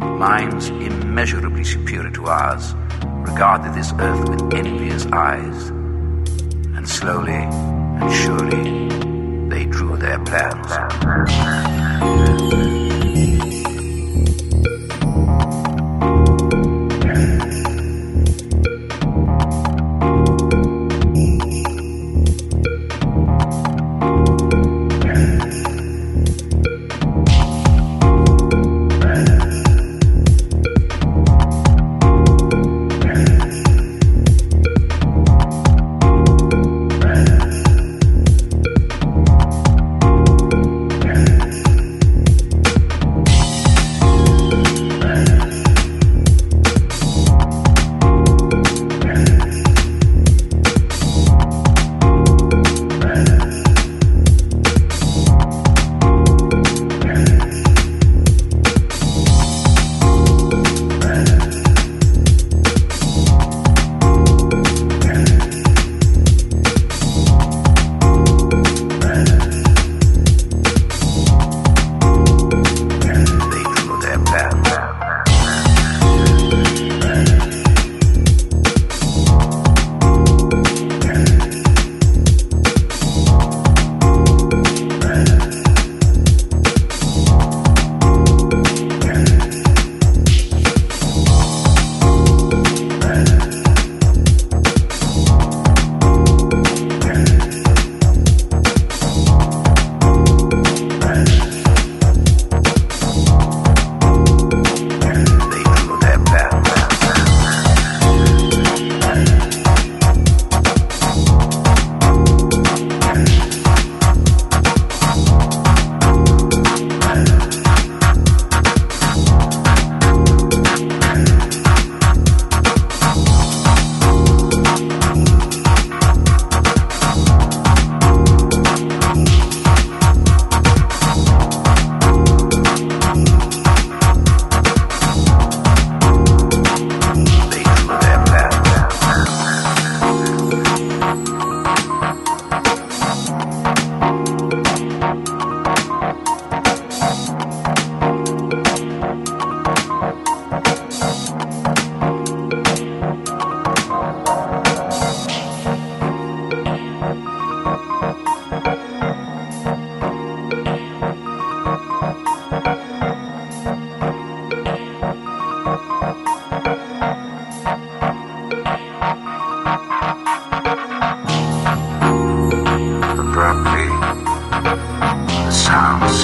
minds immeasurably superior to ours regarded this earth with envious eyes. And slowly and surely, they drew their plans.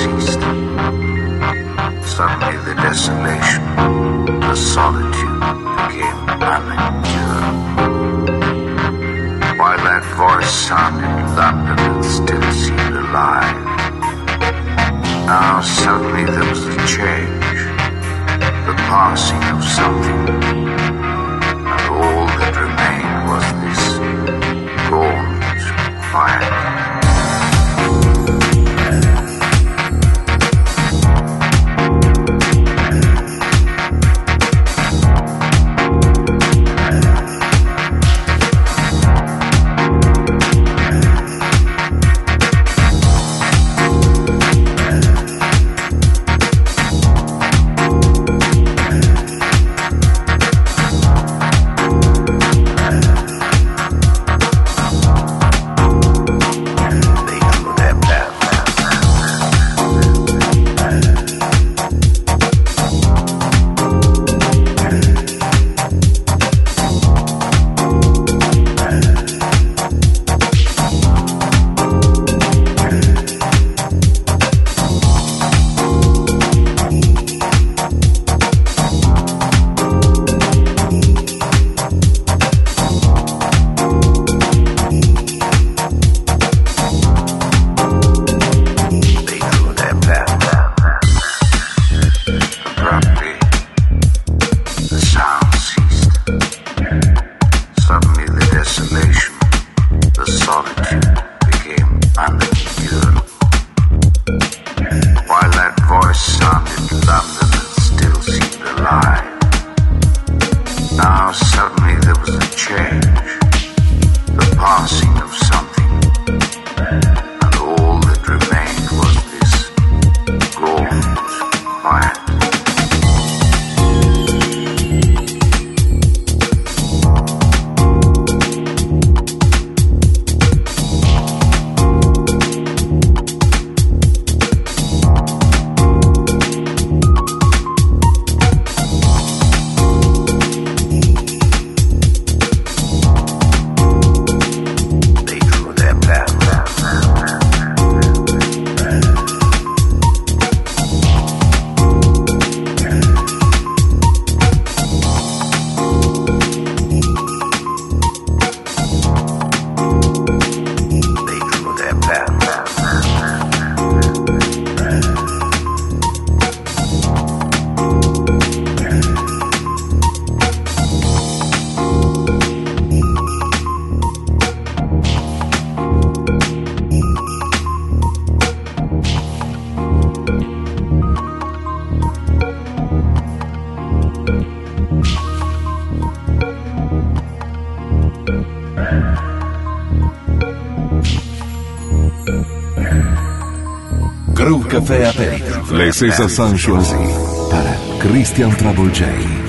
Ceased. Suddenly, the desolation, the solitude became unendurable. While that voice sounded London and still seemed alive, now suddenly there was a change, the passing of something, and all that remained was this gaunt quiet. Princesa Sanchoisi para Christian Travolgei.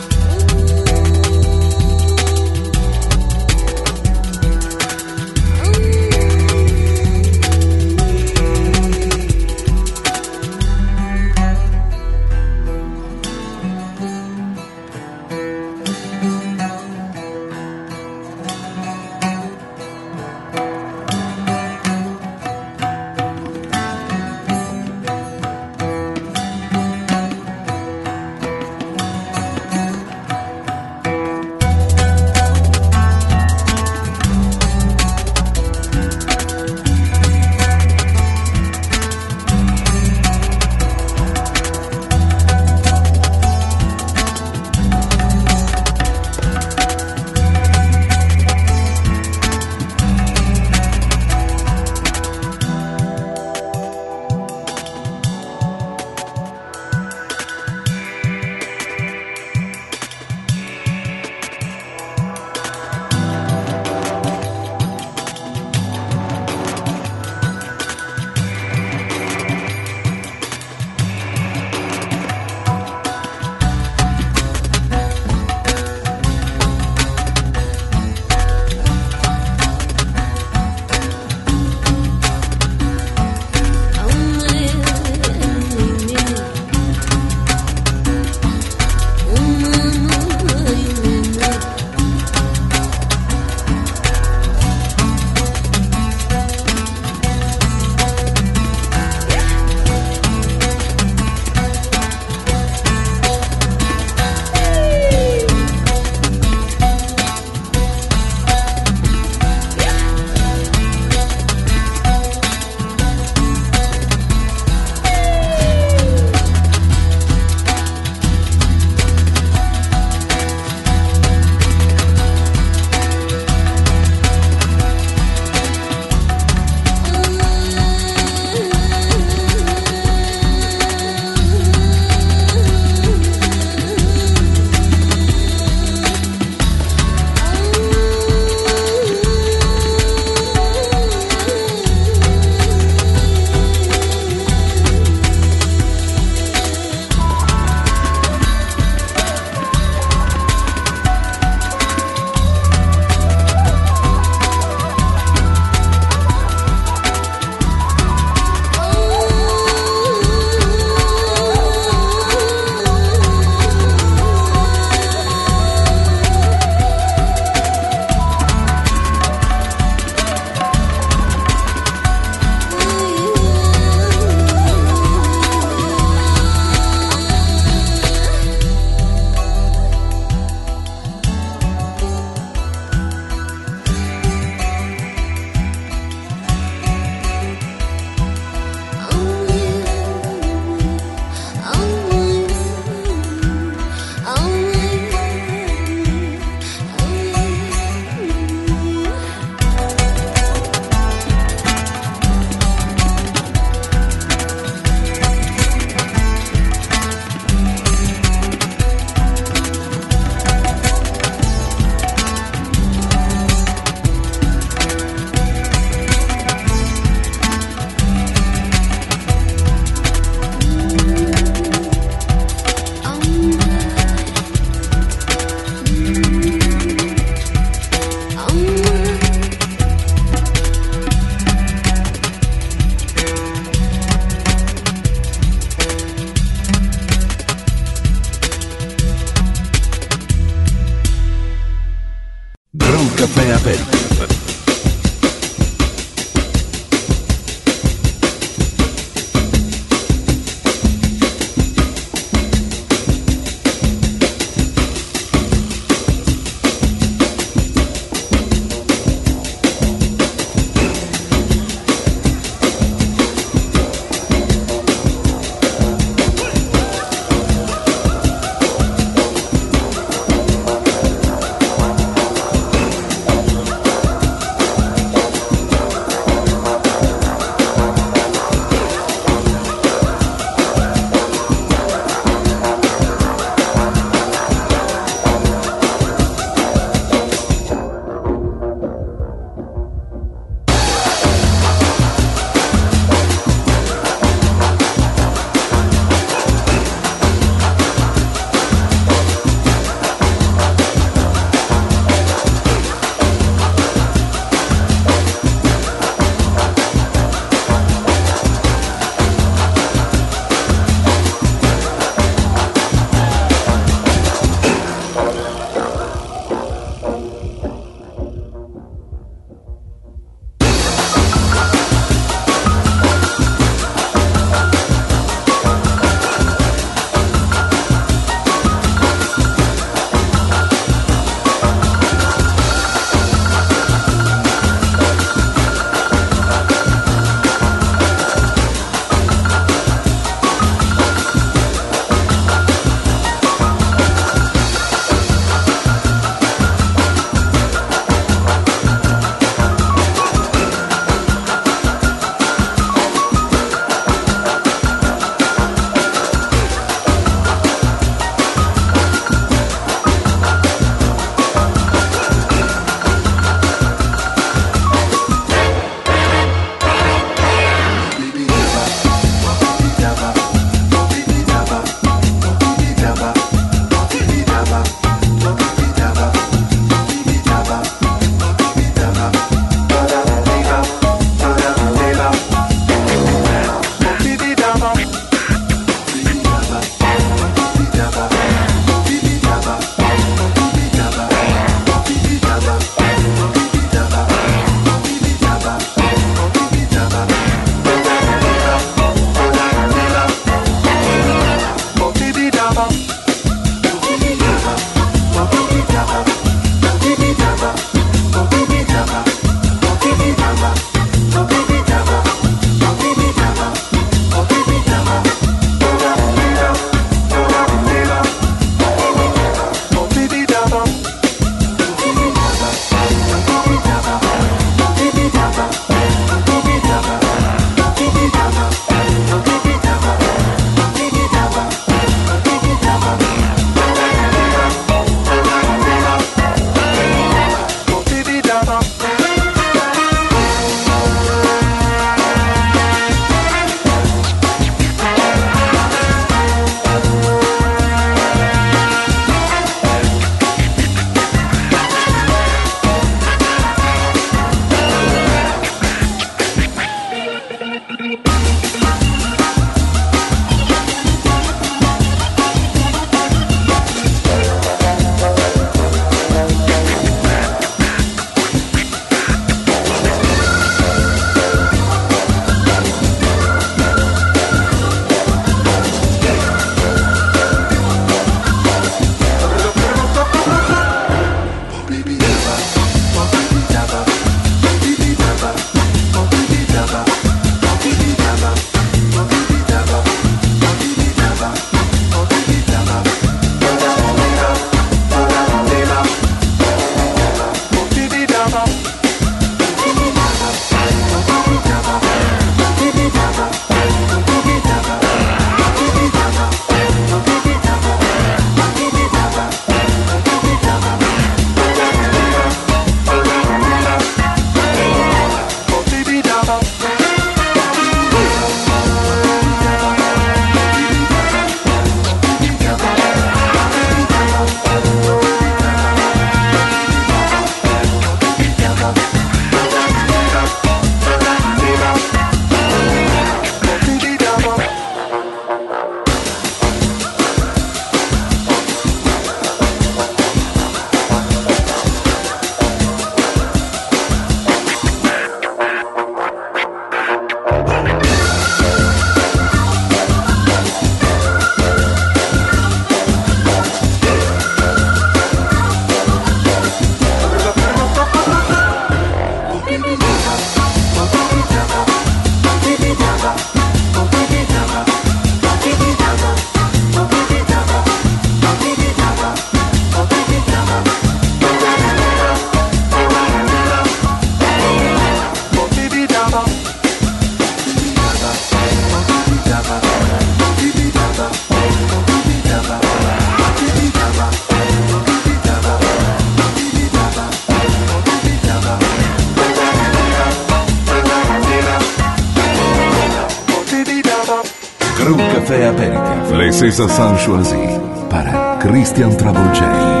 Teresa Sanchoisi para Christian Travolgei.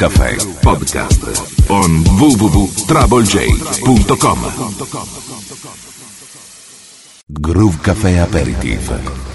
Caffè Podcast on www.troublej.com Groove Caffè Aperitif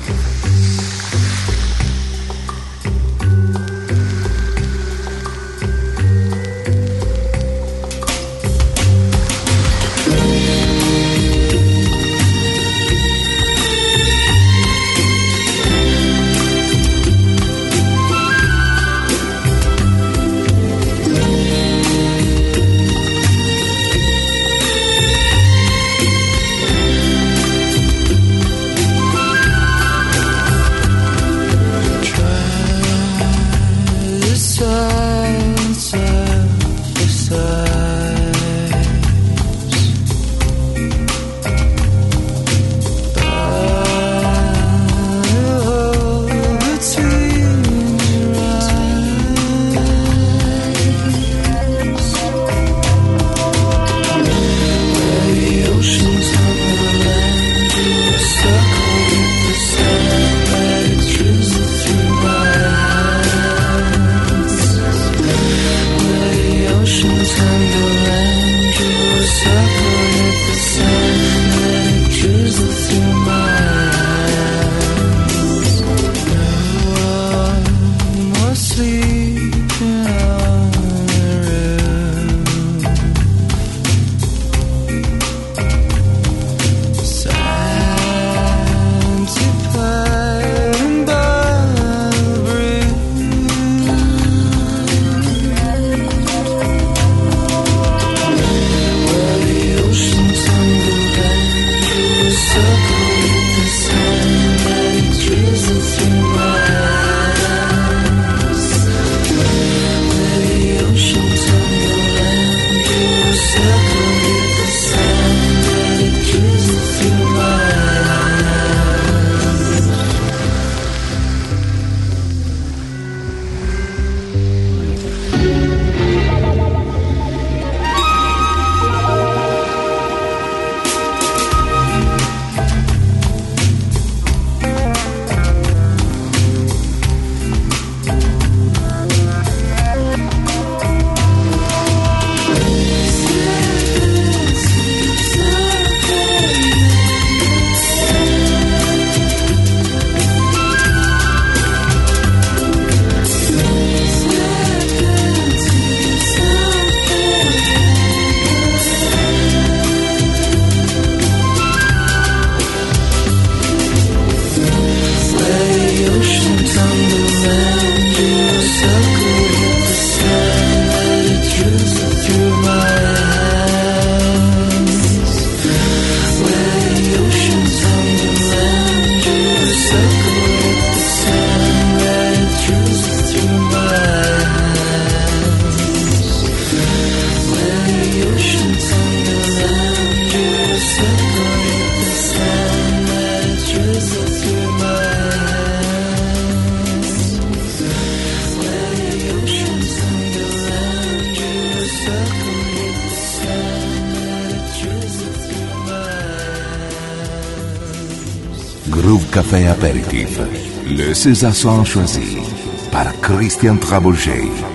César choisi par Christian Trabouget.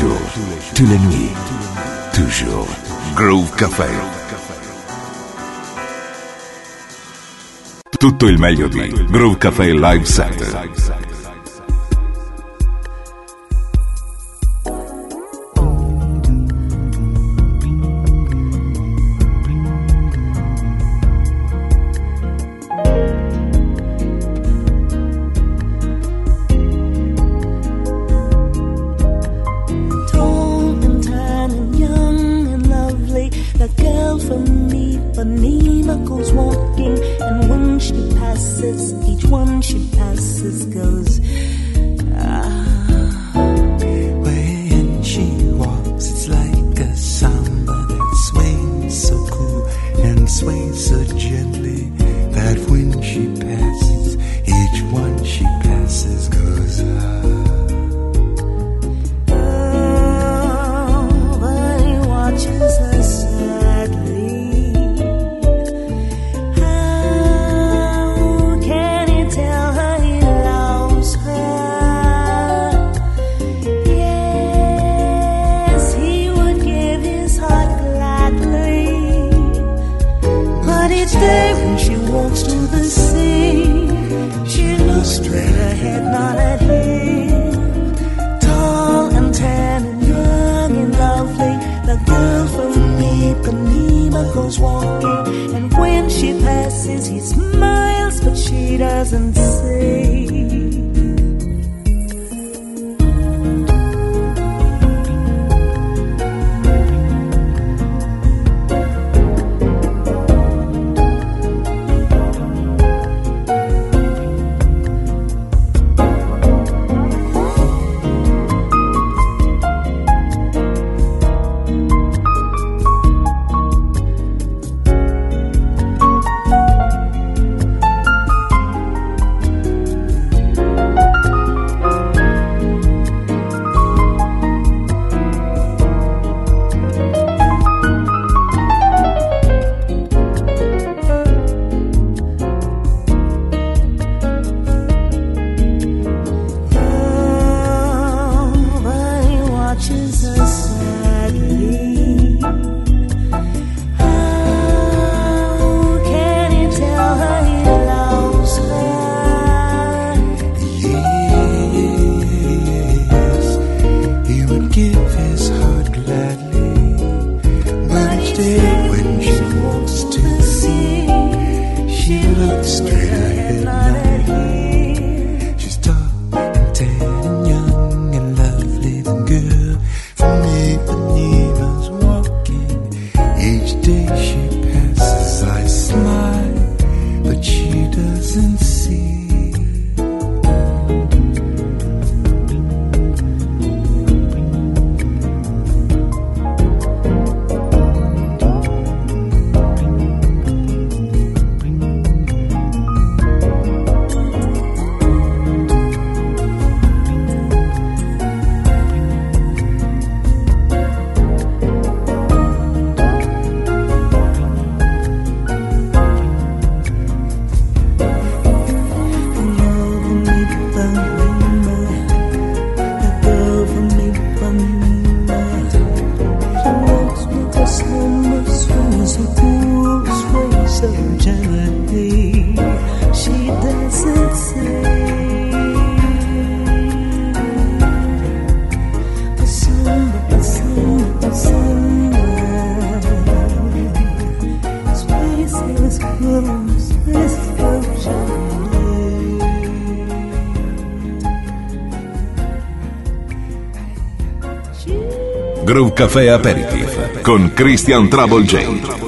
les jours, tous les nuits, toujours. Groove Café. Tutto il meglio di Groove Café Live Set. goes walking, and when she passes, he smiles, but she doesn't say. Groove Café Aperitif con Christian Trouble J.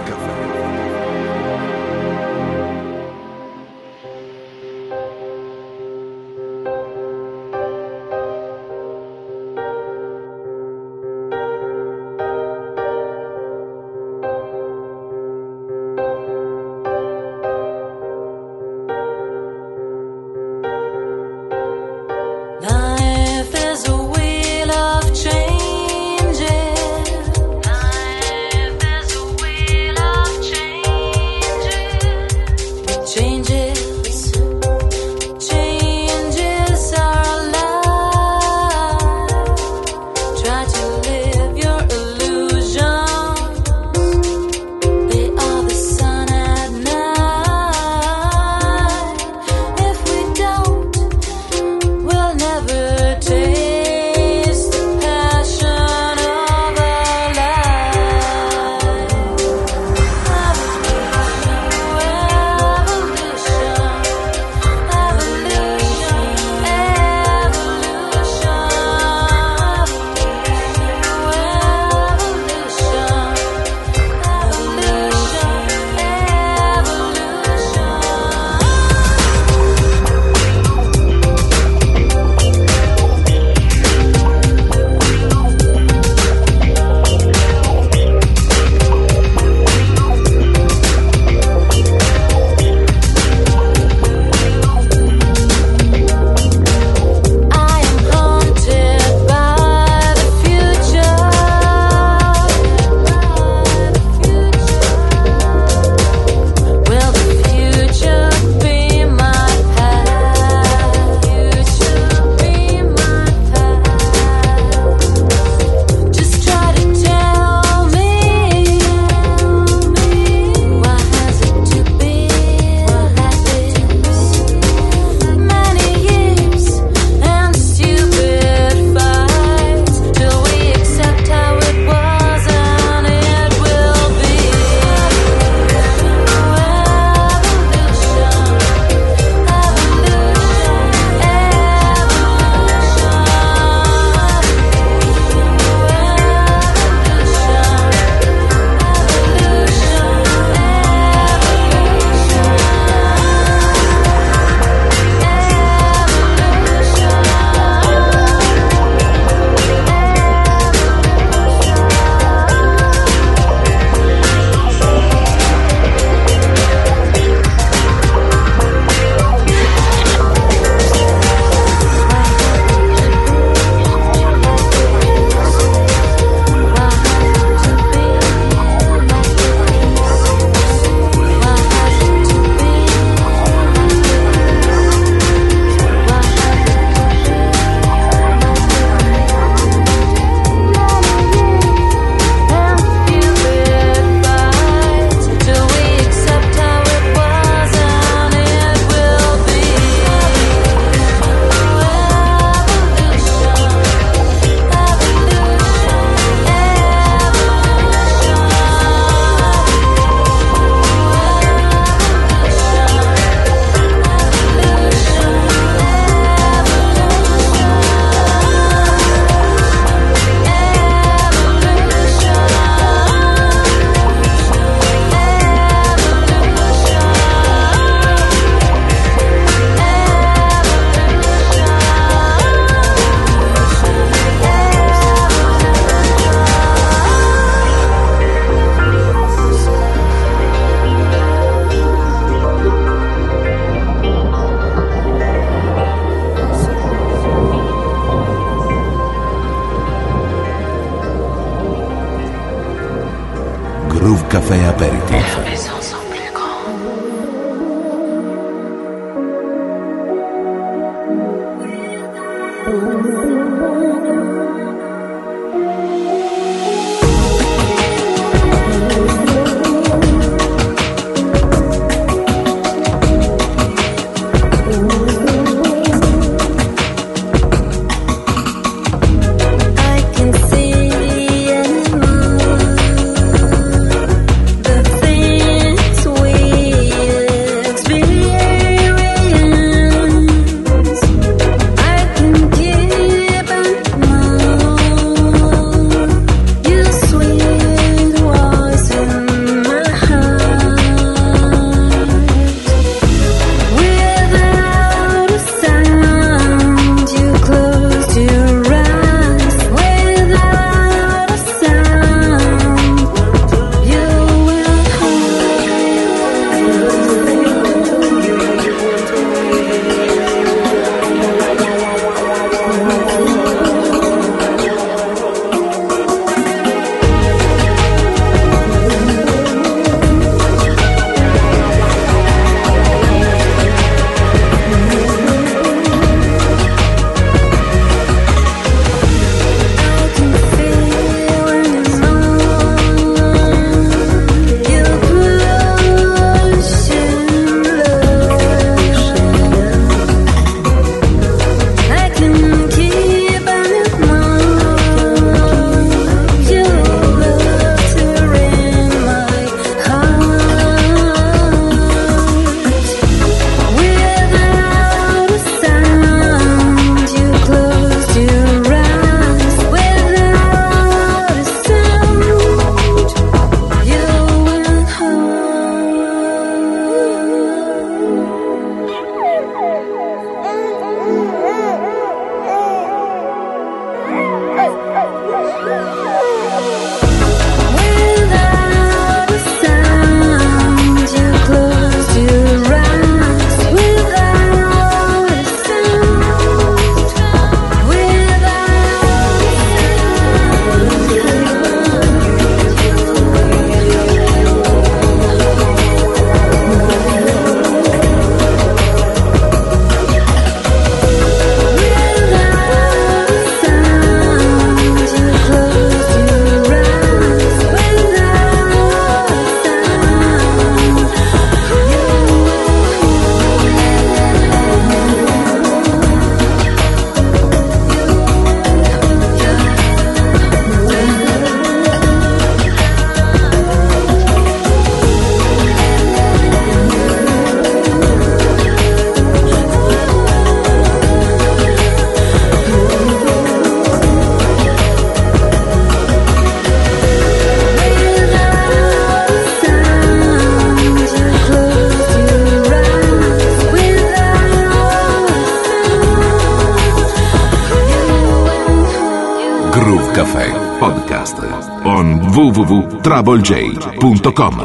doublej.com